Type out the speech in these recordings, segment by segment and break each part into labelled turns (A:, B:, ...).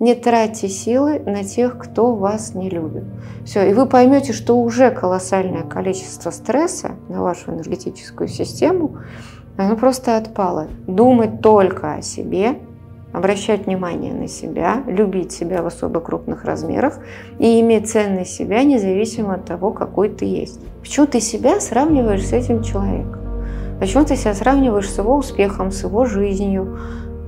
A: Не тратьте силы на тех, кто вас не любит. Все, и вы поймете, что уже колоссальное количество стресса на вашу энергетическую систему, оно просто отпало. Думать только о себе, обращать внимание на себя, любить себя в особо крупных размерах и иметь ценность себя независимо от того, какой ты есть. Почему ты себя сравниваешь с этим человеком? Почему ты себя сравниваешь с его успехом, с его жизнью,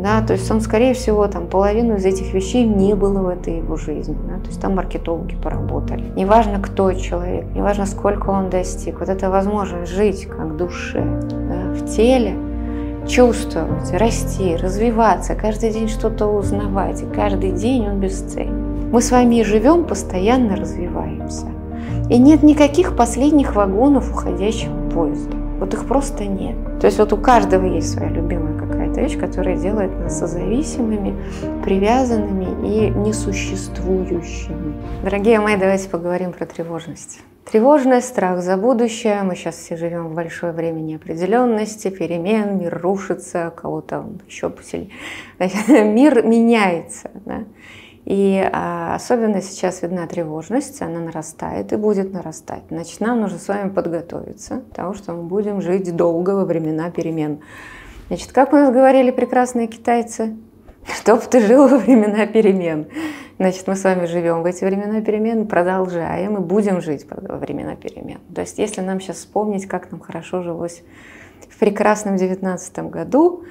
A: да, то есть он, скорее всего, там половину из этих вещей не было в этой его жизни, да, то есть там маркетологи поработали. Неважно, кто человек, неважно, сколько он достиг, вот эта возможность жить как душе, да, в теле, чувствовать, расти, развиваться, каждый день что-то узнавать, и каждый день он бесценен. Мы с вами живем, постоянно развиваемся. И нет никаких последних вагонов уходящего поезда. Вот их просто нет. То есть вот у каждого есть своя любимая вещь, которая делает нас созависимыми, привязанными и несуществующими. Дорогие мои, давайте поговорим про тревожность. Тревожность, страх за будущее. Мы сейчас все живем в большое время неопределенности, перемен, мир рушится, кого-то еще посильнее. Мир меняется. Да? И а, особенно сейчас видна тревожность, она нарастает и будет нарастать. Значит, нам нужно с вами подготовиться к тому, что мы будем жить долго во времена перемен. Значит, как у нас говорили прекрасные китайцы, чтоб ты жил во времена перемен. Значит, мы с вами живем в эти времена перемен, продолжаем и будем жить во времена перемен. То есть, если нам сейчас вспомнить, как нам хорошо жилось в прекрасном девятнадцатом году,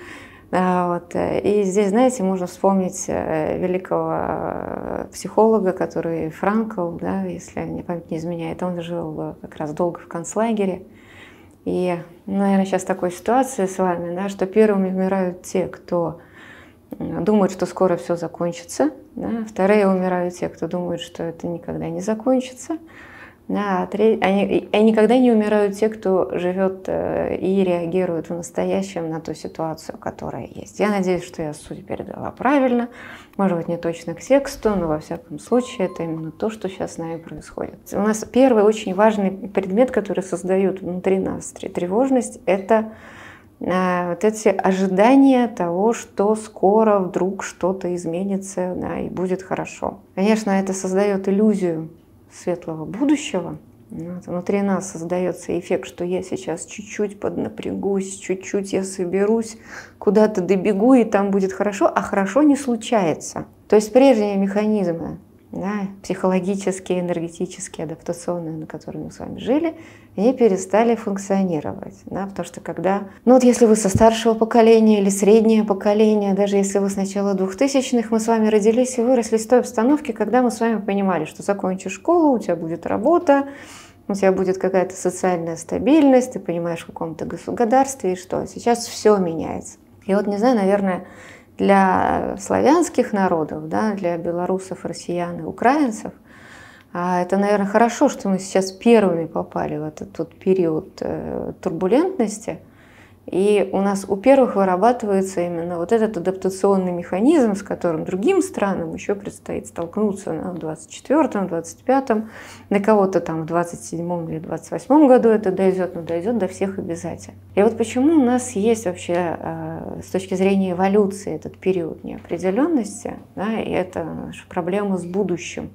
A: вот. Э, и здесь, знаете, можно вспомнить э, великого э, психолога, который Франкл, да, если мне память не изменяет, он жил как раз долго в концлагере. И, наверное, сейчас такой ситуация с вами, да, что первыми умирают те, кто думает, что скоро все закончится. Да, вторые умирают те, кто думает, что это никогда не закончится. Да, они, они никогда не умирают те, кто живет э, и реагирует в настоящем на ту ситуацию, которая есть. Я надеюсь, что я суть передала правильно. Может быть, не точно к тексту, но во всяком случае это именно то, что сейчас с нами происходит. У нас первый очень важный предмет, который создает внутри нас тревожность, это э, вот эти ожидания того, что скоро вдруг что-то изменится да, и будет хорошо. Конечно, это создает иллюзию светлого будущего, внутри нас создается эффект, что я сейчас чуть-чуть поднапрягусь, чуть-чуть я соберусь, куда-то добегу, и там будет хорошо, а хорошо не случается. То есть прежние механизмы да, психологические, энергетические, адаптационные, на которых мы с вами жили, они перестали функционировать. Да, потому что когда, ну вот если вы со старшего поколения или среднее поколение, даже если вы с начала двухтысячных, мы с вами родились и выросли в той обстановке, когда мы с вами понимали, что закончишь школу, у тебя будет работа, у тебя будет какая-то социальная стабильность, ты понимаешь в каком-то государстве и что. Сейчас все меняется. И вот, не знаю, наверное, для славянских народов, да, для белорусов, россиян и украинцев, а это, наверное, хорошо, что мы сейчас первыми попали в этот вот период э, турбулентности – и у нас у первых вырабатывается именно вот этот адаптационный механизм, с которым другим странам еще предстоит столкнуться на 24-м, 25-м, на кого-то там в 27-м или 28-м году это дойдет, но дойдет до всех обязательно. И вот почему у нас есть вообще э, с точки зрения эволюции этот период неопределенности, да, и это наша проблема с будущим.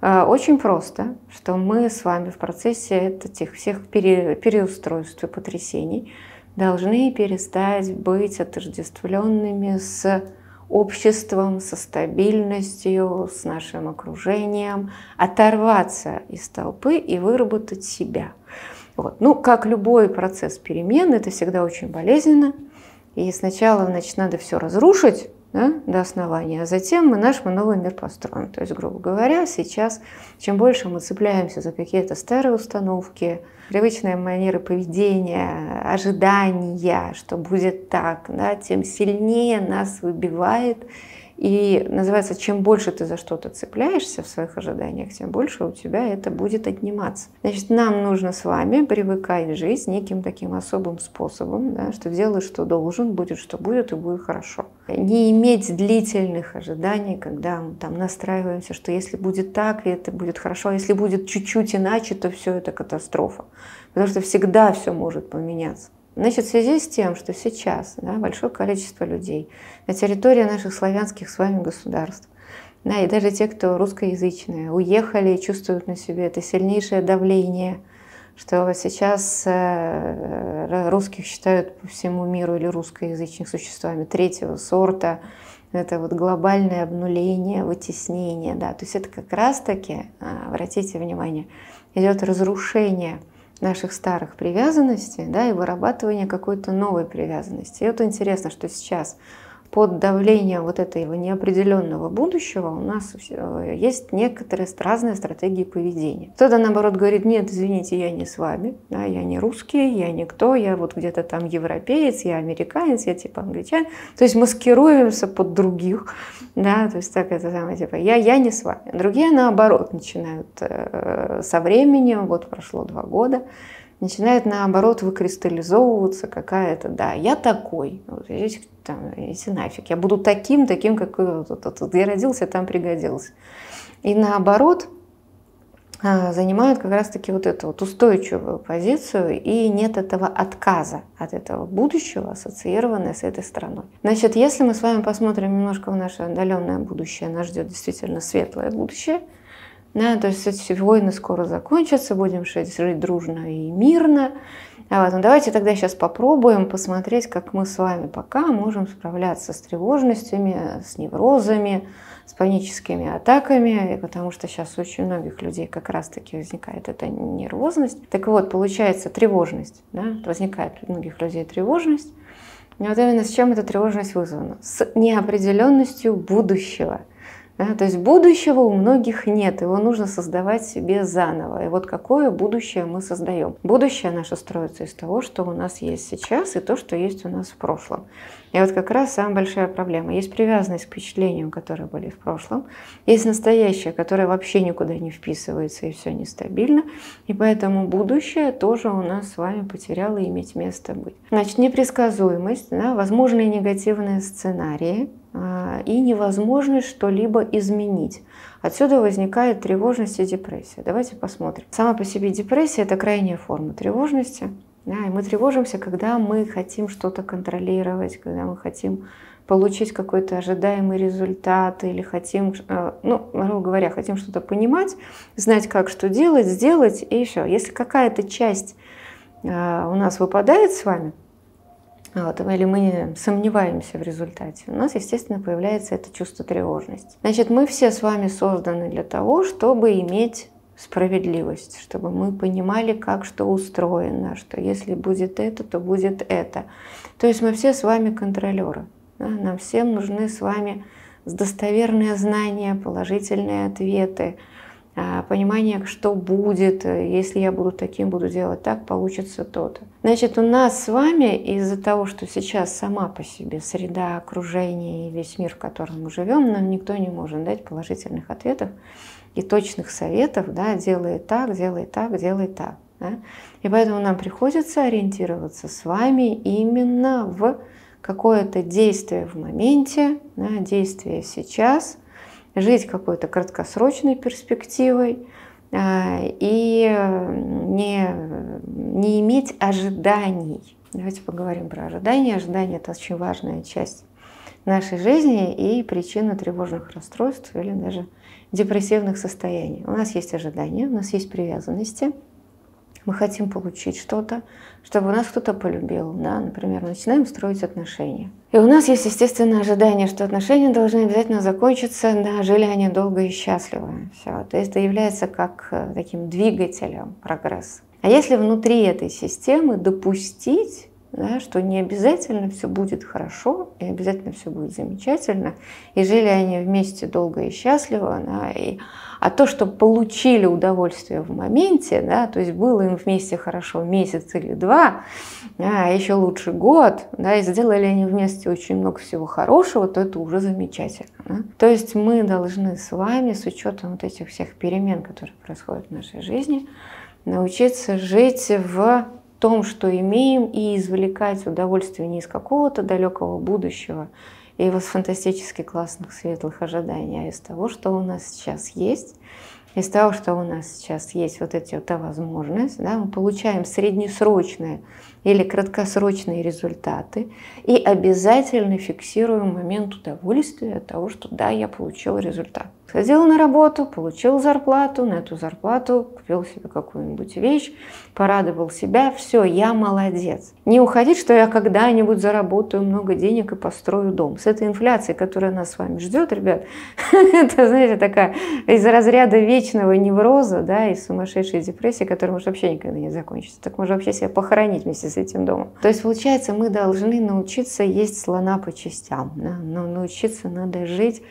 A: Э, очень просто, что мы с вами в процессе этих всех пере, переустройств и потрясений – должны перестать быть отождествленными с обществом, со стабильностью, с нашим окружением, оторваться из толпы и выработать себя. Вот. Ну, как любой процесс перемен, это всегда очень болезненно. И сначала, значит, надо все разрушить, да, до основания, а затем мы наш мы новый мир построим. То есть, грубо говоря, сейчас чем больше мы цепляемся за какие-то старые установки, привычные манеры поведения, ожидания, что будет так, да, тем сильнее нас выбивает и называется, чем больше ты за что-то цепляешься в своих ожиданиях, тем больше у тебя это будет отниматься. Значит, нам нужно с вами привыкать жить неким таким особым способом, да, что делаешь, что должен, будет, что будет, и будет хорошо. Не иметь длительных ожиданий, когда мы там настраиваемся, что если будет так, и это будет хорошо, а если будет чуть-чуть иначе, то все это катастрофа. Потому что всегда все может поменяться. Значит, в связи с тем, что сейчас да, большое количество людей на территории наших славянских с вами государств Да, и даже те, кто русскоязычные, уехали и чувствуют на себе это сильнейшее давление, что сейчас э, русских считают по всему миру или русскоязычных существами третьего сорта, это вот глобальное обнуление, вытеснение, да, то есть это как раз-таки, а, обратите внимание, идет разрушение наших старых привязанностей, да, и вырабатывание какой-то новой привязанности. И вот интересно, что сейчас под давлением вот этого неопределенного будущего у нас э, есть некоторые разные стратегии поведения. Кто-то, наоборот, говорит, нет, извините, я не с вами, да, я не русский, я никто, я вот где-то там европеец, я американец, я типа англичанин. То есть маскируемся под других, да, то есть так это самое, типа, я, я не с вами. Другие, наоборот, начинают э, со временем, вот прошло два года, начинает наоборот выкристаллизовываться какая-то, да, я такой, вот здесь там, иди нафиг, я буду таким, таким, как я родился, там пригодился. И наоборот, а, занимают как раз-таки вот эту вот устойчивую позицию, и нет этого отказа от этого будущего, ассоциированного с этой страной. Значит, если мы с вами посмотрим немножко в наше отдаленное будущее, нас ждет действительно светлое будущее – да, то есть эти войны скоро закончатся, будем жить, дружно и мирно. А вот, ну давайте тогда сейчас попробуем посмотреть, как мы с вами пока можем справляться с тревожностями, с неврозами, с паническими атаками, потому что сейчас у очень многих людей как раз-таки возникает эта нервозность. Так вот, получается тревожность, да, возникает у многих людей тревожность. И вот именно с чем эта тревожность вызвана? С неопределенностью будущего. Да, то есть будущего у многих нет, его нужно создавать себе заново. И вот какое будущее мы создаем? Будущее наше строится из того, что у нас есть сейчас, и то, что есть у нас в прошлом. И вот как раз самая большая проблема. Есть привязанность к впечатлениям, которые были в прошлом. Есть настоящее, которое вообще никуда не вписывается, и все нестабильно. И поэтому будущее тоже у нас с вами потеряло иметь место быть. Значит, непредсказуемость, да, возможные негативные сценарии, и невозможность что-либо изменить. Отсюда возникает тревожность и депрессия. Давайте посмотрим. Сама по себе депрессия – это крайняя форма тревожности. Да, и мы тревожимся, когда мы хотим что-то контролировать, когда мы хотим получить какой-то ожидаемый результат или хотим, э, ну, грубо говоря, хотим что-то понимать, знать, как что делать, сделать и все. Если какая-то часть э, у нас выпадает с вами, вот, или мы сомневаемся в результате, у нас, естественно, появляется это чувство тревожности. Значит, мы все с вами созданы для того, чтобы иметь справедливость, чтобы мы понимали, как что устроено, что если будет это, то будет это. То есть мы все с вами контролеры. Да? Нам всем нужны с вами достоверные знания, положительные ответы, понимание, что будет, если я буду таким, буду делать так, получится то-то. Значит, у нас с вами из-за того, что сейчас сама по себе среда, окружение и весь мир, в котором мы живем, нам никто не может дать положительных ответов и точных советов, да, делай так, делай так, делай так. Да? И поэтому нам приходится ориентироваться с вами именно в какое-то действие в моменте, да, действие сейчас – жить какой-то краткосрочной перспективой а, и не, не иметь ожиданий. Давайте поговорим про ожидания. Ожидания – это очень важная часть нашей жизни и причина тревожных расстройств или даже депрессивных состояний. У нас есть ожидания, у нас есть привязанности – мы хотим получить что-то, чтобы нас кто-то полюбил, да, например, начинаем строить отношения. И у нас есть, естественно, ожидание, что отношения должны обязательно закончиться, да, жили они долго и счастливо. Все. То есть это является как э, таким двигателем прогресса. А если внутри этой системы допустить да, что не обязательно все будет хорошо, и обязательно все будет замечательно, и жили они вместе долго и счастливо, да, и, а то, что получили удовольствие в моменте, да, то есть было им вместе хорошо месяц или два, а еще лучше год, да, и сделали они вместе очень много всего хорошего, то это уже замечательно. Да. То есть мы должны с вами, с учетом вот этих всех перемен, которые происходят в нашей жизни, научиться жить в том, что имеем, и извлекать удовольствие не из какого-то далекого будущего и из фантастически классных светлых ожиданий, а из того, что у нас сейчас есть, из того, что у нас сейчас есть вот эти вот возможность, да, мы получаем среднесрочные или краткосрочные результаты и обязательно фиксируем момент удовольствия от того, что да, я получил результат. Сходил на работу, получил зарплату, на эту зарплату купил себе какую-нибудь вещь, порадовал себя, все, я молодец. Не уходить, что я когда-нибудь заработаю много денег и построю дом. С этой инфляцией, которая нас с вами ждет, ребят, это, знаете, такая из разряда вечного невроза, да, и сумасшедшей депрессии, которая может вообще никогда не закончиться. Так можно вообще себя похоронить вместе с этим домом. То есть, получается, мы должны научиться есть слона по частям, да? но научиться надо жить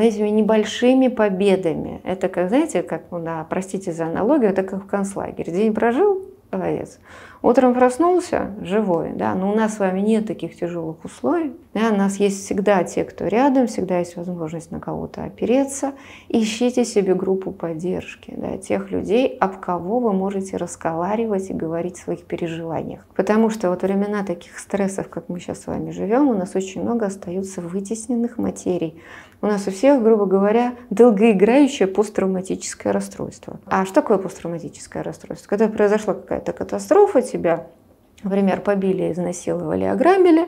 A: этими небольшими победами. Это, как, знаете, как, ну, да, простите за аналогию, это как в концлагере. День прожил, молодец. Утром проснулся, живой, да, но у нас с вами нет таких тяжелых условий. Да, у нас есть всегда те, кто рядом, всегда есть возможность на кого-то опереться. Ищите себе группу поддержки, да, тех людей, об кого вы можете разговаривать и говорить о своих переживаниях. Потому что вот времена таких стрессов, как мы сейчас с вами живем, у нас очень много остаются вытесненных материй, у нас у всех, грубо говоря, долгоиграющее посттравматическое расстройство. А что такое посттравматическое расстройство? Когда произошла какая-то катастрофа, тебя, например, побили, изнасиловали, ограбили,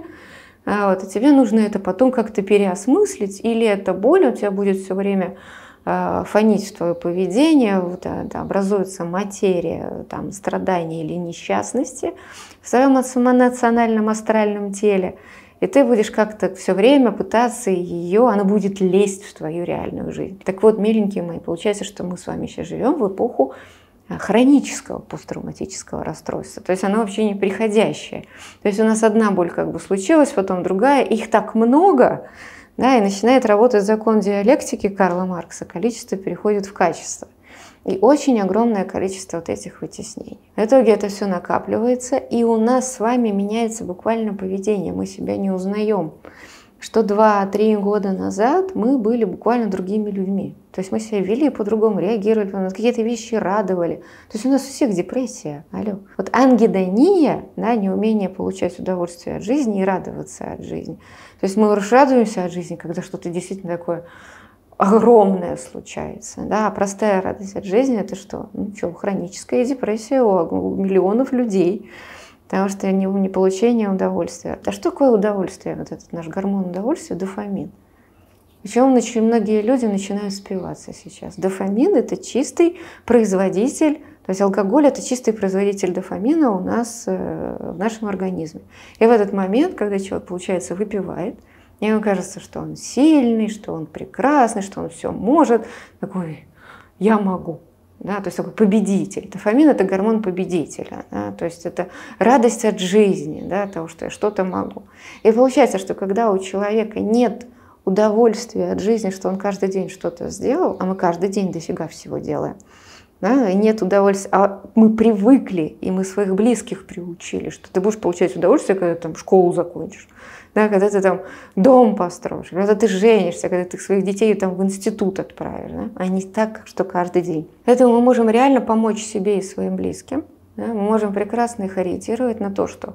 A: а вот, и тебе нужно это потом как-то переосмыслить, или это боль у тебя будет все время а, фонить в твое поведение, вот, да, образуется материя там, страдания или несчастности в своем эмоциональном астральном теле. И ты будешь как-то все время пытаться ее, она будет лезть в твою реальную жизнь. Так вот, миленькие мои, получается, что мы с вами сейчас живем в эпоху э, хронического посттравматического расстройства. То есть оно вообще не приходящее. То есть у нас одна боль как бы случилась, потом другая, их так много, да, и начинает работать закон диалектики Карла Маркса, количество переходит в качество. И очень огромное количество вот этих вытеснений. В итоге это все накапливается, и у нас с вами меняется буквально поведение. Мы себя не узнаем. Что 2-3 года назад мы были буквально другими людьми. То есть мы себя вели по-другому, реагировали, на какие-то вещи радовали. То есть у нас у всех депрессия. Алло. Вот ангидония, да, неумение получать удовольствие от жизни и радоваться от жизни. То есть мы радуемся от жизни, когда что-то действительно такое огромное случается. Да? А простая радость от жизни – это что? Ну что, хроническая депрессия у миллионов людей, потому что не, не получение удовольствия. А что такое удовольствие? Вот этот наш гормон удовольствия – дофамин. Причем очень многие люди начинают спиваться сейчас. Дофамин – это чистый производитель, то есть алкоголь – это чистый производитель дофамина у нас э, в нашем организме. И в этот момент, когда человек, получается, выпивает – ему кажется, что он сильный, что он прекрасный, что он все может. Такой, я могу. Да, то есть такой победитель. Дофамин – это гормон победителя. Да, то есть это радость от жизни, да, того, что я что-то могу. И получается, что когда у человека нет удовольствия от жизни, что он каждый день что-то сделал, а мы каждый день дофига всего делаем, да, нет удовольствия, а мы привыкли, и мы своих близких приучили, что ты будешь получать удовольствие, когда там школу закончишь, да, когда ты там дом построишь, когда ты женишься, когда ты своих детей там в институт отправишь, да, а не так, что каждый день. Поэтому мы можем реально помочь себе и своим близким, да, мы можем прекрасно их ориентировать на то, что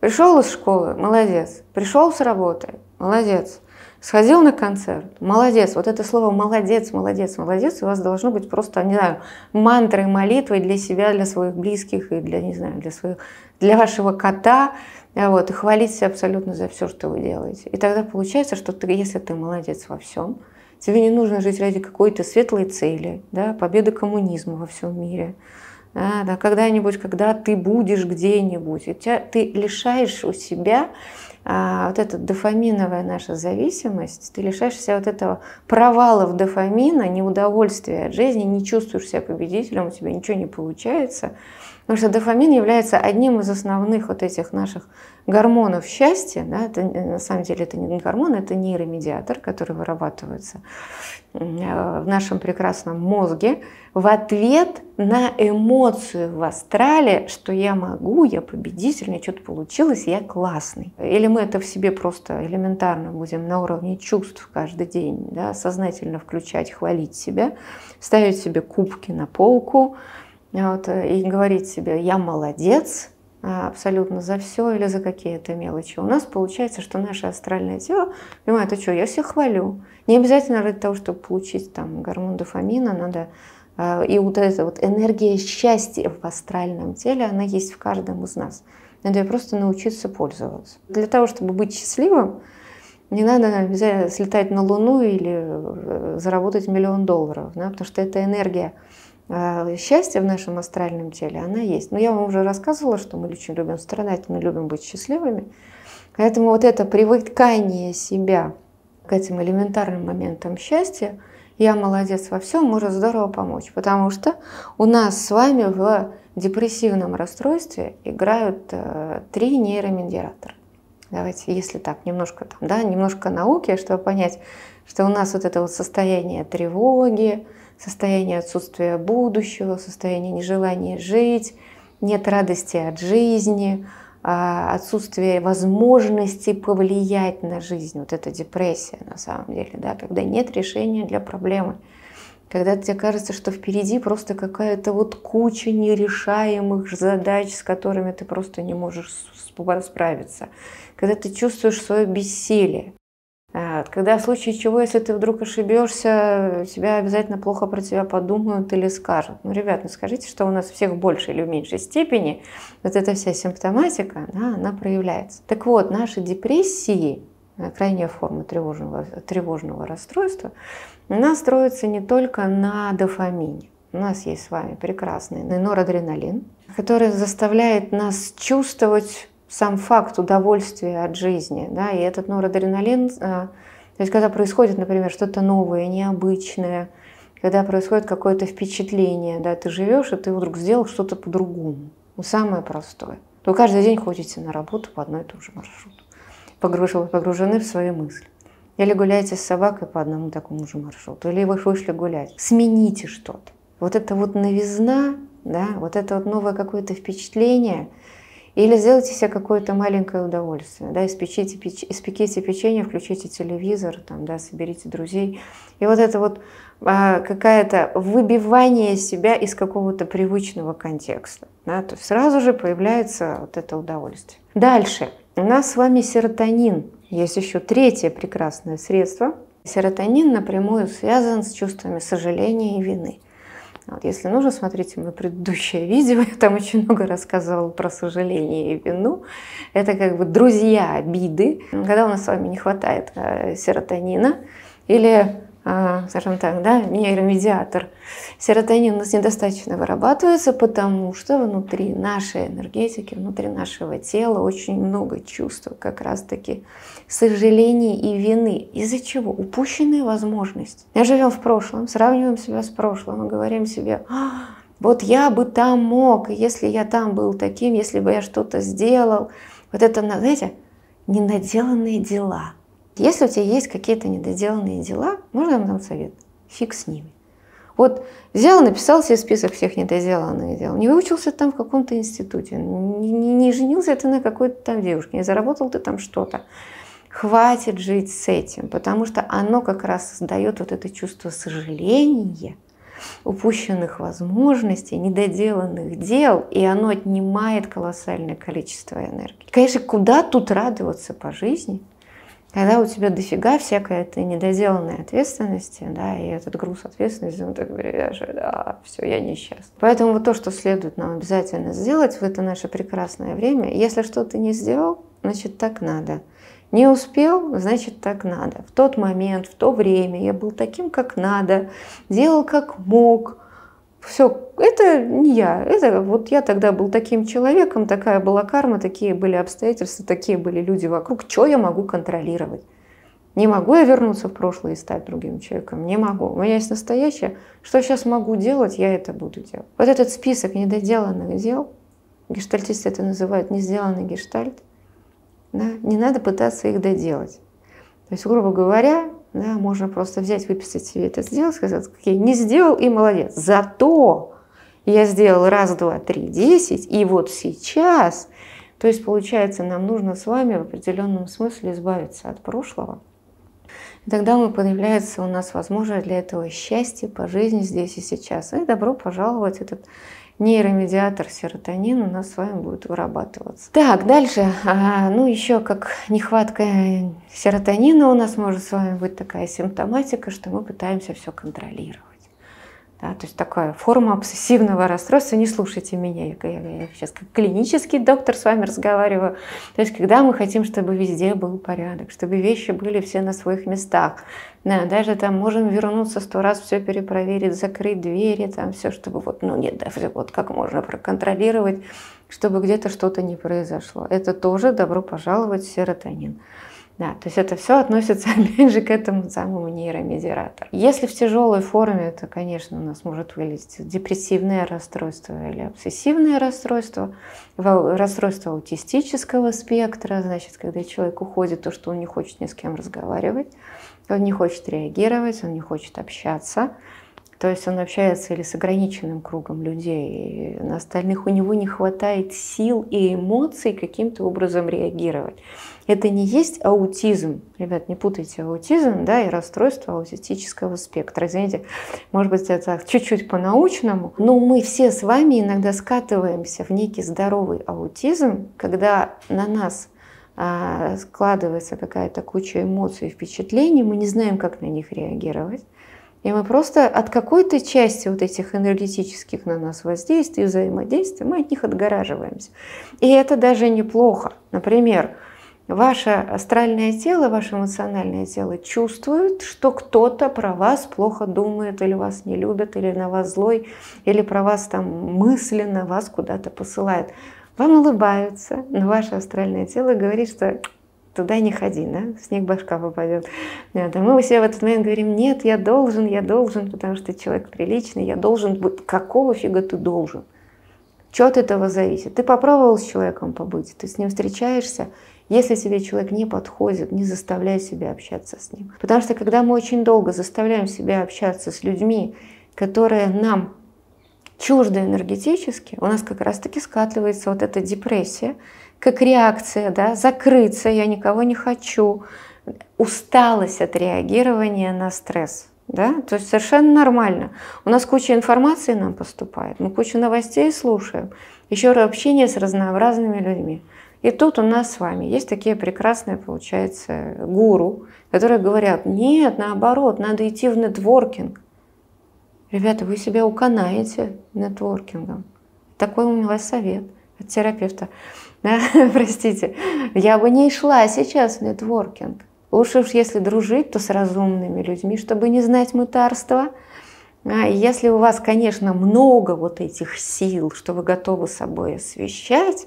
A: пришел из школы, молодец, пришел с работы, молодец, Сходил на концерт, молодец. Вот это слово молодец, молодец, молодец у вас должно быть просто, не знаю, мантрой, молитвой для себя, для своих близких и для, не знаю, для своих, для вашего кота, вот, и хвалить себя абсолютно за все, что вы делаете. И тогда получается, что ты, если ты молодец во всем, тебе не нужно жить ради какой-то светлой цели, да, победы коммунизма во всем мире, да, да, когда-нибудь, когда ты будешь где-нибудь, и тебя, ты лишаешь у себя а, вот эта дофаминовая наша зависимость, ты лишаешься вот этого провала в дофамина, неудовольствия от жизни, не чувствуешь себя победителем, у тебя ничего не получается. Потому что дофамин является одним из основных вот этих наших гормонов счастья. Да? Это, на самом деле это не гормон, это нейромедиатор, который вырабатывается в нашем прекрасном мозге в ответ на эмоцию в астрале, что я могу, я победитель, мне что-то получилось, я классный. Или мы это в себе просто элементарно будем на уровне чувств каждый день да, сознательно включать, хвалить себя, ставить себе кубки на полку вот, и говорить себе «я молодец», абсолютно за все или за какие-то мелочи. У нас получается, что наше астральное тело понимает, а что, я всех хвалю. Не обязательно ради того, чтобы получить там гормон дофамина, надо А, и вот эта вот энергия счастья в астральном теле, она есть в каждом из нас. Надо просто научиться пользоваться. Для того, чтобы быть счастливым, не надо обязательно слетать на Луну или э, заработать миллион долларов, да, потому что эта энергия а, счастья в нашем астральном теле, она есть. Но я вам уже рассказывала, что мы очень любим страдать, мы любим быть счастливыми. Поэтому вот это привыкание себя к этим элементарным моментам счастья, я молодец во всем, может здорово помочь. Потому что у нас с вами в депрессивном расстройстве играют э, три нейромедиатора. Давайте, если так, немножко там, да, немножко науки, чтобы понять, что у нас вот это вот состояние тревоги, состояние отсутствия будущего, состояние нежелания жить, нет радости от жизни, а, отсутствие возможности повлиять на жизнь. Вот это депрессия на самом деле, да, когда нет решения для проблемы. Когда тебе кажется, что впереди просто какая-то вот куча нерешаемых задач, с которыми ты просто не можешь справиться когда ты чувствуешь свое бессилие. Когда в случае чего, если ты вдруг ошибешься, тебя обязательно плохо про тебя подумают или скажут. Ну, ребят, ну скажите, что у нас всех в большей или в меньшей степени вот эта вся симптоматика, да, она проявляется. Так вот, наши депрессии, э, крайняя форма тревожного, тревожного расстройства, она строится не только на дофамине. У нас есть с вами прекрасный норадреналин, который заставляет нас чувствовать сам факт удовольствия от жизни, да, и этот норадреналин, э, то есть когда происходит, например, что-то новое, необычное, когда происходит какое-то впечатление, да, ты живешь, и ты вдруг сделал что-то по-другому, ну, самое простое. Вы каждый день ходите на работу по одной и тому же маршруту, погружены в свои мысли. Или гуляете с собакой по одному такому же маршруту, или вы вышли гулять. Смените что-то. Вот это вот новизна, да, вот это вот новое какое-то впечатление – или сделайте себе какое-то маленькое удовольствие, да, испечите, печ... испеките печенье, включите телевизор, там, да, соберите друзей. И вот это вот а, какое-то выбивание себя из какого-то привычного контекста. Да, то есть сразу же появляется вот это удовольствие. Дальше. У нас с вами серотонин. Есть еще третье прекрасное средство. Серотонин напрямую связан с чувствами сожаления и вины. Вот, если нужно, смотрите мое предыдущее видео, я там очень много рассказывала про сожаление и вину. Это как бы друзья обиды, когда у нас с вами не хватает э, серотонина или скажем так, да, нейромедиатор. Серотонин у нас недостаточно вырабатывается, потому что внутри нашей энергетики, внутри нашего тела очень много чувств, как раз-таки сожаления и вины. Из-за чего? Упущенные возможности. Мы живем в прошлом, сравниваем себя с прошлым и говорим себе, а, вот я бы там мог, если я там был таким, если бы я что-то сделал. Вот это, знаете, ненаделанные дела – если у тебя есть какие-то недоделанные дела, можно вам дам совет? Фиг с ними. Вот взял, написал себе список всех недоделанных дел. Не выучился там в каком-то институте, не, не женился ты на какой-то там девушке, не заработал ты там что-то. Хватит жить с этим, потому что оно как раз создает вот это чувство сожаления, упущенных возможностей, недоделанных дел, и оно отнимает колоссальное количество энергии. Конечно, куда тут радоваться по жизни? Когда у тебя дофига всякой этой недоделанной ответственности, да, и этот груз ответственности, ну, ты говоришь, да, все, я несчастна. Поэтому вот то, что следует нам обязательно сделать в это наше прекрасное время, если что-то не сделал, значит, так надо. Не успел, значит, так надо. В тот момент, в то время я был таким, как надо, делал как мог, все, это не я. Это вот я тогда был таким человеком, такая была карма, такие были обстоятельства, такие были люди вокруг. Что я могу контролировать? Не могу я вернуться в прошлое и стать другим человеком? Не могу. У меня есть настоящее. Что сейчас могу делать, я это буду делать. Вот этот список недоделанных дел, гештальтисты это называют не сделанный гештальт, да, не надо пытаться их доделать. То есть, грубо говоря, да, можно просто взять, выписать себе это, сделать, сказать, окей, не сделал и молодец. Зато я сделал раз, два, три, десять, и вот сейчас, то есть получается, нам нужно с вами в определенном смысле избавиться от прошлого. И тогда мы появляется у нас возможность для этого счастья по жизни здесь и сейчас. И добро пожаловать этот нейромедиатор серотонин у нас с вами будет вырабатываться. Так, дальше. А, ну, еще как нехватка серотонина у нас может с вами быть такая симптоматика, что мы пытаемся все контролировать. Да, то есть такая форма обсессивного расстройства. Не слушайте меня, я, я, я сейчас как клинический доктор с вами разговариваю. То есть когда мы хотим, чтобы везде был порядок, чтобы вещи были все на своих местах. Да, даже там можем вернуться сто раз, все перепроверить, закрыть двери, там все, чтобы вот, ну нет, да, вот как можно проконтролировать, чтобы где-то что-то не произошло. Это тоже добро пожаловать в серотонин. Да, то есть это все относится, опять же, к этому самому нейромедиатору. Если в тяжелой форме, это, конечно, у нас может вылезти депрессивное расстройство или обсессивное расстройство, расстройство аутистического спектра, значит, когда человек уходит, то, что он не хочет ни с кем разговаривать, он не хочет реагировать, он не хочет общаться, то есть он общается или с ограниченным кругом людей, и на остальных у него не хватает сил и эмоций каким-то образом реагировать. Это не есть аутизм. Ребят, не путайте аутизм да, и расстройство аутистического спектра. Извините, может быть, это чуть-чуть по-научному, но мы все с вами иногда скатываемся в некий здоровый аутизм, когда на нас а, складывается какая-то куча эмоций и впечатлений, мы не знаем, как на них реагировать. И мы просто от какой-то части вот этих энергетических на нас воздействий, взаимодействия, мы от них отгораживаемся. И это даже неплохо. Например, ваше астральное тело, ваше эмоциональное тело чувствует, что кто-то про вас плохо думает, или вас не любит, или на вас злой, или про вас там мысленно вас куда-то посылает. Вам улыбаются, но ваше астральное тело говорит, что туда не ходи, да, снег башка попадет. Нет, а мы у себя в этот момент говорим, нет, я должен, я должен, потому что человек приличный, я должен. Какого фига ты должен? Что от этого зависит? Ты попробовал с человеком побыть, ты с ним встречаешься, если тебе человек не подходит, не заставляй себя общаться с ним. Потому что когда мы очень долго заставляем себя общаться с людьми, которые нам чужды энергетически, у нас как раз-таки скатывается вот эта депрессия, как реакция, да, закрыться, я никого не хочу, усталость от реагирования на стресс. Да? То есть совершенно нормально. У нас куча информации нам поступает, мы кучу новостей слушаем, еще раз общение с разнообразными людьми. И тут у нас с вами есть такие прекрасные, получается, гуру, которые говорят, нет, наоборот, надо идти в нетворкинг. Ребята, вы себя уканаете нетворкингом. Такой у меня совет от терапевта. Да? Простите, я бы не шла сейчас в нетворкинг. Лучше уж если дружить, то с разумными людьми, чтобы не знать мытарства. А если у вас, конечно, много вот этих сил, что вы готовы собой освещать,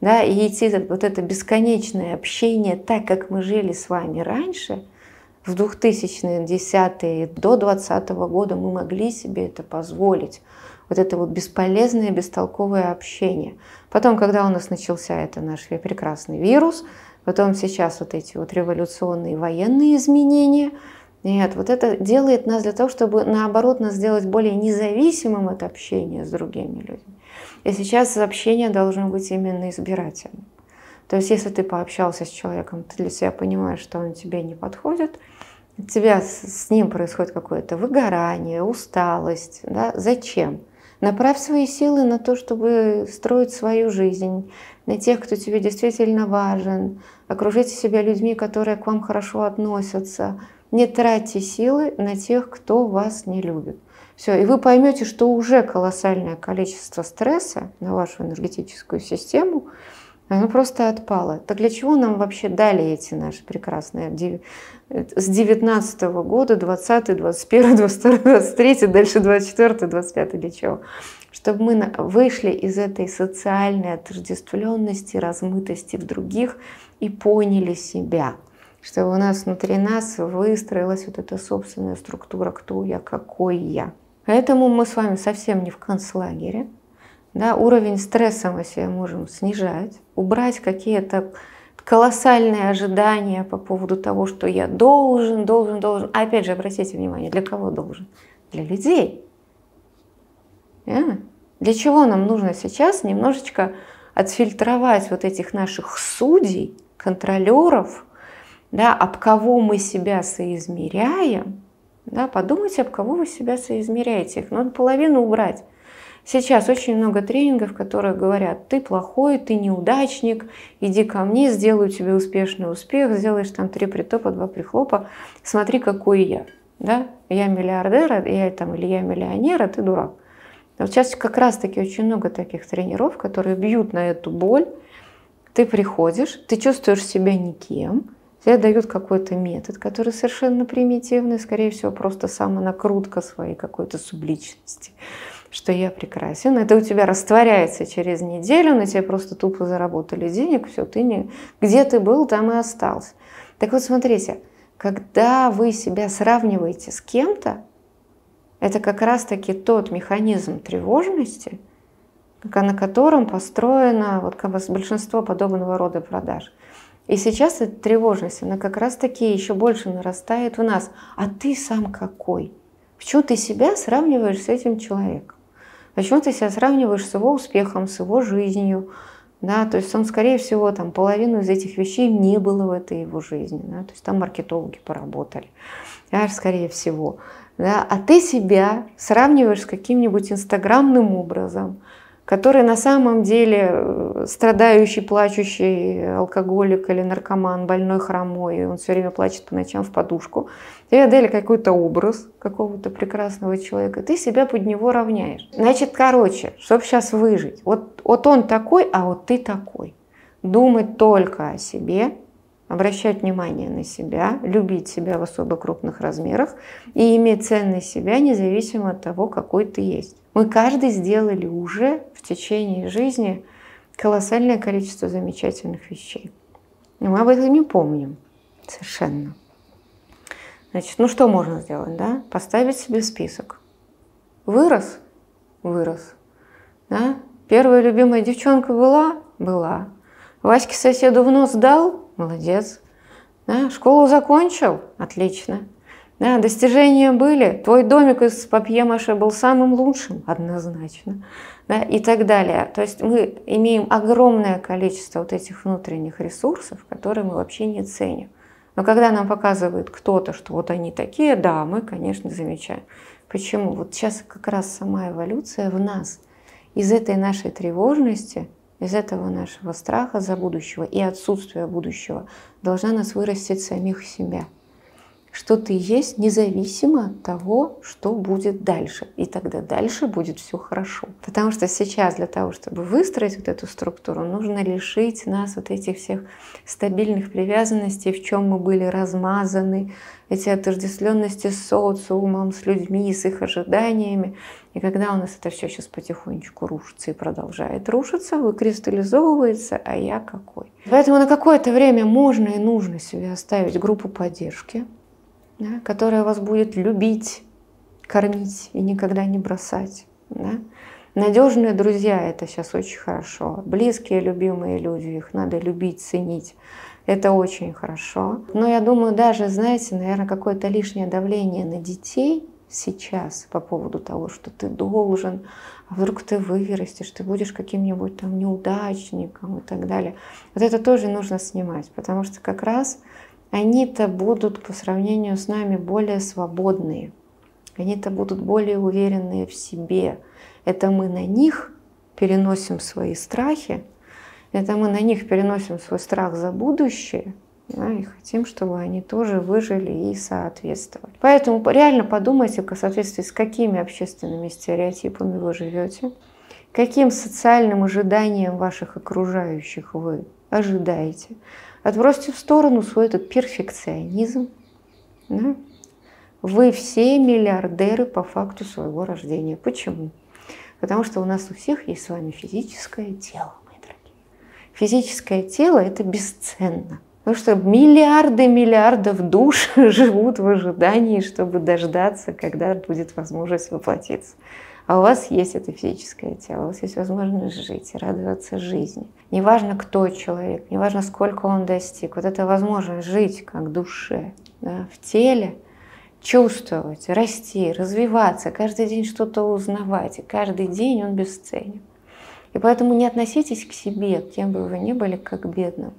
A: да, и идти вот это бесконечное общение так, как мы жили с вами раньше, в 2010-е до 2020 года мы могли себе это позволить вот это вот бесполезное, бестолковое общение. Потом, когда у нас начался это наш прекрасный вирус, потом сейчас вот эти вот революционные военные изменения, нет, вот это делает нас для того, чтобы наоборот нас сделать более независимым от общения с другими людьми. И сейчас общение должно быть именно избирательным. То есть, если ты пообщался с человеком, ты для себя понимаешь, что он тебе не подходит, у тебя с ним происходит какое-то выгорание, усталость. Да? Зачем? Направь свои силы на то, чтобы строить свою жизнь, на тех, кто тебе действительно важен. Окружите себя людьми, которые к вам хорошо относятся. Не тратьте силы на тех, кто вас не любит. Все, и вы поймете, что уже колоссальное количество стресса на вашу энергетическую систему, оно просто отпало. Так для чего нам вообще дали эти наши прекрасные с 19 -го года, 20, 21, 22, 23, дальше 24, 25 для чего? Чтобы мы вышли из этой социальной отождествленности, размытости в других и поняли себя. Чтобы у нас внутри нас выстроилась вот эта собственная структура, кто я, какой я. Поэтому мы с вами совсем не в концлагере. Да, уровень стресса мы себе можем снижать, убрать какие-то колоссальные ожидания по поводу того, что я должен, должен, должен. А опять же, обратите внимание, для кого должен? Для людей. Yeah. Для чего нам нужно сейчас немножечко отфильтровать вот этих наших судей, контролеров, да, об кого мы себя соизмеряем, да, подумайте, об кого вы себя соизмеряете. Их надо половину убрать. Сейчас очень много тренингов, которые говорят, ты плохой, ты неудачник, иди ко мне, сделаю тебе успешный успех, сделаешь там три притопа, два прихлопа, смотри, какой я. Да? Я миллиардер, я там, или я миллионер, а ты дурак. Вот сейчас как раз-таки очень много таких тренеров, которые бьют на эту боль. Ты приходишь, ты чувствуешь себя никем, тебе дают какой-то метод, который совершенно примитивный, скорее всего, просто самонакрутка своей какой-то субличности что я прекрасен. Это у тебя растворяется через неделю, на тебе просто тупо заработали денег, все, ты не... Где ты был, там и остался. Так вот, смотрите, когда вы себя сравниваете с кем-то, это как раз-таки тот механизм тревожности, на котором построено вот как бы большинство подобного рода продаж. И сейчас эта тревожность, она как раз-таки еще больше нарастает в нас. А ты сам какой? Почему ты себя сравниваешь с этим человеком? Почему ты себя сравниваешь с его успехом, с его жизнью? Да, то есть он, скорее всего, там половину из этих вещей не было в этой его жизни. Да, то есть там маркетологи поработали, да, скорее всего. Да, а ты себя сравниваешь с каким-нибудь инстаграмным образом, который на самом деле э, страдающий, плачущий алкоголик или наркоман, больной хромой, он все время плачет по ночам в подушку. Тебе дали какой-то образ какого-то прекрасного человека, ты себя под него равняешь. Значит, короче, чтобы сейчас выжить, вот, вот он такой, а вот ты такой. Думать только о себе, обращать внимание на себя, любить себя в особо крупных размерах и иметь ценность себя независимо от того, какой ты есть. Мы каждый сделали уже в течение жизни колоссальное количество замечательных вещей. И мы об этом не помним совершенно. Значит, ну что можно сделать, да? Поставить себе список. Вырос? Вырос. Да? Первая любимая девчонка была? Была. Ваське соседу в нос дал? Молодец. Да? Школу закончил? Отлично. Да, достижения были. Твой домик из папье-маше был самым лучшим, однозначно. Да, и так далее. То есть мы имеем огромное количество вот этих внутренних ресурсов, которые мы вообще не ценим. Но когда нам показывает кто-то, что вот они такие, да, мы, конечно, замечаем. Почему? Вот сейчас как раз сама эволюция в нас. Из этой нашей тревожности, из этого нашего страха за будущего и отсутствия будущего должна нас вырастить самих себя – что ты есть независимо от того, что будет дальше. И тогда дальше будет все хорошо. Потому что сейчас для того, чтобы выстроить вот эту структуру, нужно лишить нас вот этих всех стабильных привязанностей, в чем мы были размазаны, эти отождествленности с социумом, с людьми, с их ожиданиями. И когда у нас это все сейчас потихонечку рушится и продолжает рушиться, выкристаллизовывается, а я какой. Поэтому на какое-то время можно и нужно себе оставить группу поддержки, да, которая вас будет любить, кормить и никогда не бросать. Да. Надежные друзья – это сейчас очень хорошо. Близкие, любимые люди, их надо любить, ценить. Это очень хорошо. Но я думаю, даже, знаете, наверное, какое-то лишнее давление на детей сейчас по поводу того, что ты должен, а вдруг ты вырастешь, ты будешь каким-нибудь там неудачником и так далее. Вот это тоже нужно снимать, потому что как раз они-то будут по сравнению с нами более свободные, они-то будут более уверенные в себе. Это мы на них переносим свои страхи, это мы на них переносим свой страх за будущее, да, и хотим, чтобы они тоже выжили и соответствовали. Поэтому реально подумайте в соответствии с какими общественными стереотипами вы живете, каким социальным ожиданиям ваших окружающих вы ожидаете. Отбросьте в сторону свой этот перфекционизм. Да? Вы все миллиардеры по факту своего рождения. Почему? Потому что у нас у всех есть с вами физическое тело, мои дорогие. Физическое тело – это бесценно. Потому что миллиарды миллиардов душ живут в ожидании, чтобы дождаться, когда будет возможность воплотиться а у вас есть это физическое тело, у вас есть возможность жить, радоваться жизни. Неважно, кто человек, неважно, сколько он достиг, вот эта возможность жить как душе да, в теле, чувствовать, расти, развиваться, каждый день что-то узнавать, и каждый день он бесценен. И поэтому не относитесь к себе, кем бы вы ни были, как бедным.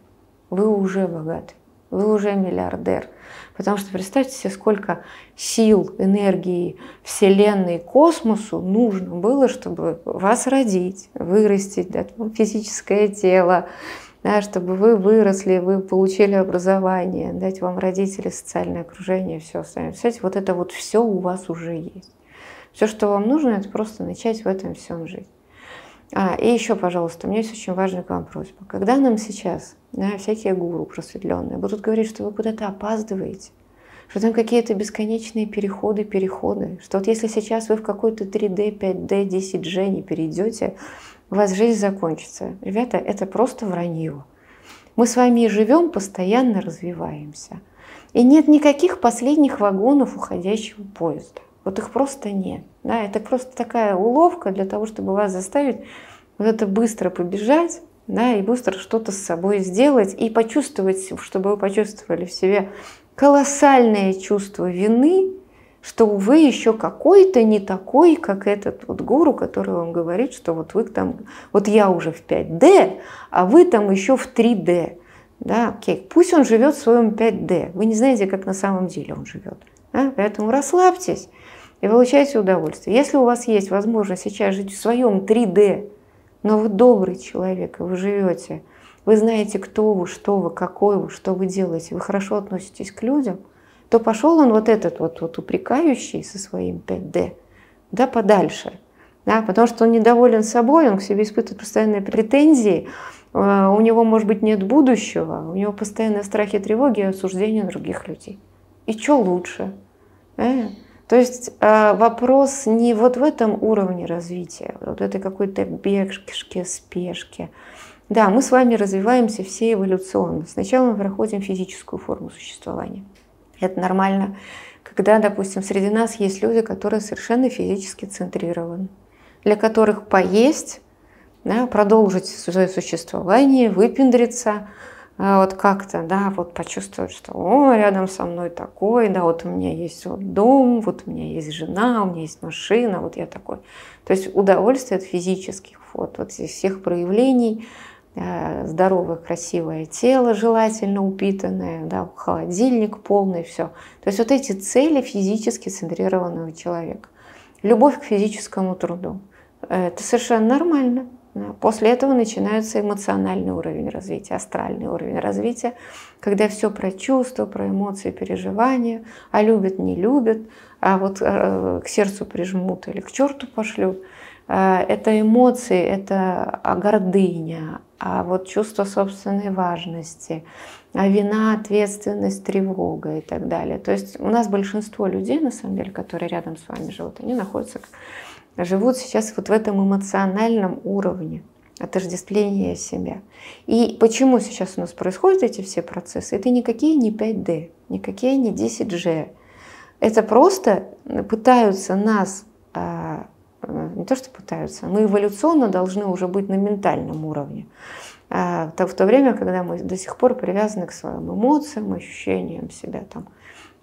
A: Вы уже богаты, вы уже миллиардер – Потому что представьте себе, сколько сил, энергии Вселенной, космосу нужно было, чтобы вас родить, вырастить, дать вам физическое тело, да, чтобы вы выросли, вы получили образование, дать вам родители, социальное окружение, все остальное. Кстати, вот это вот все у вас уже есть. Все, что вам нужно, это просто начать в этом всем жить. А, и еще, пожалуйста, у меня есть очень важный к вам просьба. Когда нам сейчас да, всякие гуру просветленные будут говорить, что вы куда-то опаздываете, что там какие-то бесконечные переходы, переходы, что вот если сейчас вы в какой-то 3D, 5D, 10G не перейдете, у вас жизнь закончится. Ребята, это просто вранье. Мы с вами живем, постоянно развиваемся. И нет никаких последних вагонов уходящего поезда. Вот их просто нет. Да, это просто такая уловка для того, чтобы вас заставить вот это быстро побежать, да, и быстро что-то с собой сделать, и почувствовать, чтобы вы почувствовали в себе колоссальное чувство вины, что вы еще какой-то не такой, как этот вот гуру, который вам говорит, что вот вы там, вот я уже в 5D, а вы там еще в 3D. Да, окей, пусть он живет в своем 5D. Вы не знаете, как на самом деле он живет. Да? Поэтому расслабьтесь и получайте удовольствие. Если у вас есть возможность сейчас жить в своем 3D, но вы добрый человек, и вы живете, вы знаете, кто вы, что вы, какой вы, что вы делаете, вы хорошо относитесь к людям, то пошел он вот этот вот, вот упрекающий со своим 5D, да, подальше. Да, потому что он недоволен собой, он к себе испытывает постоянные претензии, э, у него, может быть, нет будущего, у него постоянные страхи, тревоги и осуждения других людей. И что лучше? Э? То есть э, вопрос не вот в этом уровне развития, вот этой какой-то бежке, спешке. Да, мы с вами развиваемся все эволюционно. Сначала мы проходим физическую форму существования. Это нормально, когда, допустим, среди нас есть люди, которые совершенно физически центрированы, для которых поесть, да, продолжить свое существование, выпендриться – а, вот как-то, да, вот почувствовать, что о, рядом со мной такой, да, вот у меня есть вот дом, вот у меня есть жена, у меня есть машина, вот я такой. То есть удовольствие от физических вот, вот всех проявлений, э, здоровое, красивое тело, желательно упитанное, да, холодильник полный, все. То есть вот эти цели физически центрированного человека. Любовь к физическому труду. Это совершенно нормально. После этого начинается эмоциональный уровень развития, астральный уровень развития, когда все про чувства, про эмоции, переживания, а любят, не любят, а вот э, к сердцу прижмут или к черту пошлют. Э, это эмоции, это гордыня, а вот чувство собственной важности, а вина, ответственность, тревога и так далее. То есть у нас большинство людей, на самом деле, которые рядом с вами живут, они находятся живут сейчас вот в этом эмоциональном уровне отождествления себя. И почему сейчас у нас происходят эти все процессы? Это никакие не 5D, никакие не 10G. Это просто пытаются нас, а, не то что пытаются, мы эволюционно должны уже быть на ментальном уровне. А, в то время, когда мы до сих пор привязаны к своим эмоциям, ощущениям себя там,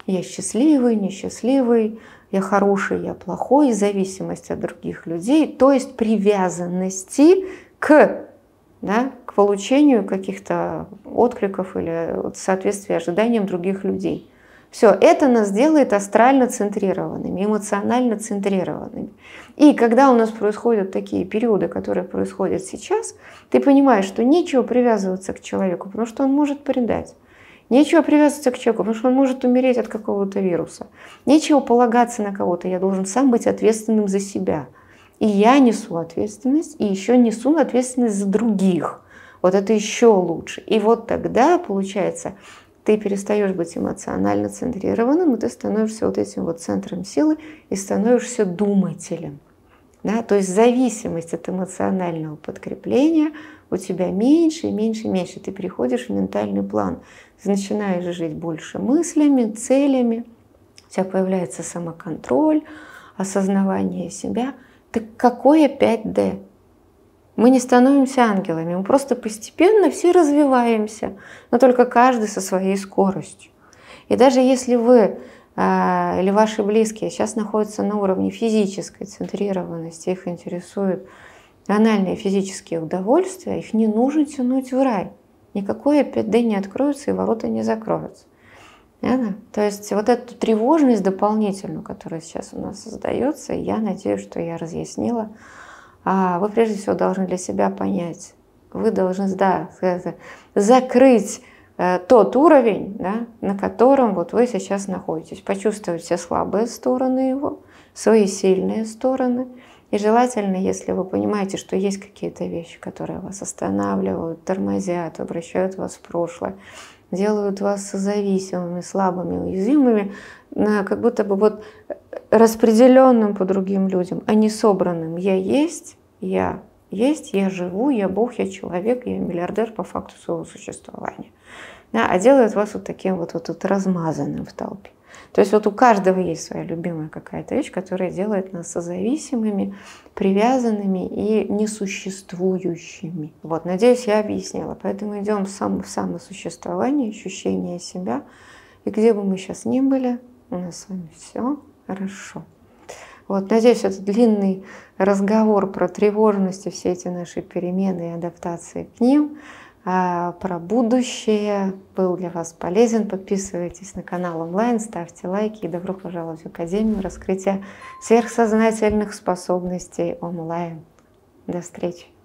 A: я счастливый, несчастливый, я хороший, я плохой, зависимость от других людей, то есть привязанности к, да, к получению каких-то откликов или соответствия ожиданиям других людей. Все, это нас делает астрально центрированными, эмоционально центрированными. И когда у нас происходят такие периоды, которые происходят сейчас, ты понимаешь, что нечего привязываться к человеку, потому что он может предать. Нечего привязываться к человеку, потому что он может умереть от какого-то вируса. Нечего полагаться на кого-то. Я должен сам быть ответственным за себя. И я несу ответственность, и еще несу ответственность за других. Вот это еще лучше. И вот тогда, получается, ты перестаешь быть эмоционально центрированным, и ты становишься вот этим вот центром силы и становишься думателем. Да? То есть зависимость от эмоционального подкрепления у тебя меньше и меньше и меньше. Ты переходишь в ментальный план. Ты начинаешь жить больше мыслями, целями. У тебя появляется самоконтроль, осознавание себя. Так какое 5D? Мы не становимся ангелами, мы просто постепенно все развиваемся, но только каждый со своей скоростью. И даже если вы или ваши близкие сейчас находятся на уровне физической центрированности, их интересуют банальные физические удовольствия, их не нужно тянуть в рай. Никакое 5D не откроется и ворота не закроются. Понятно? То есть вот эту тревожность дополнительную, которая сейчас у нас создается, я надеюсь, что я разъяснила, а вы прежде всего должны для себя понять, Вы должны да, закрыть тот уровень, да, на котором вот вы сейчас находитесь. Почувствовать все слабые стороны его, свои сильные стороны. И желательно, если вы понимаете, что есть какие-то вещи, которые вас останавливают, тормозят, обращают вас в прошлое, делают вас зависимыми, слабыми, уязвимыми, как будто бы вот распределенным по другим людям, а не собранным. Я есть, я есть, я живу, я Бог, я человек, я миллиардер по факту своего существования. Да, а делают вас вот таким вот, вот, вот размазанным в толпе. То есть вот у каждого есть своя любимая какая-то вещь, которая делает нас созависимыми, привязанными и несуществующими. Вот, надеюсь, я объяснила. Поэтому идем в, сам, в самосуществование, ощущение себя. И где бы мы сейчас ни были, у нас с вами все хорошо. Вот, надеюсь, этот длинный разговор про тревожность и все эти наши перемены и адаптации к ним – а, про будущее был для вас полезен. Подписывайтесь на канал онлайн, ставьте лайки и добро пожаловать в Академию раскрытия сверхсознательных способностей онлайн. До встречи!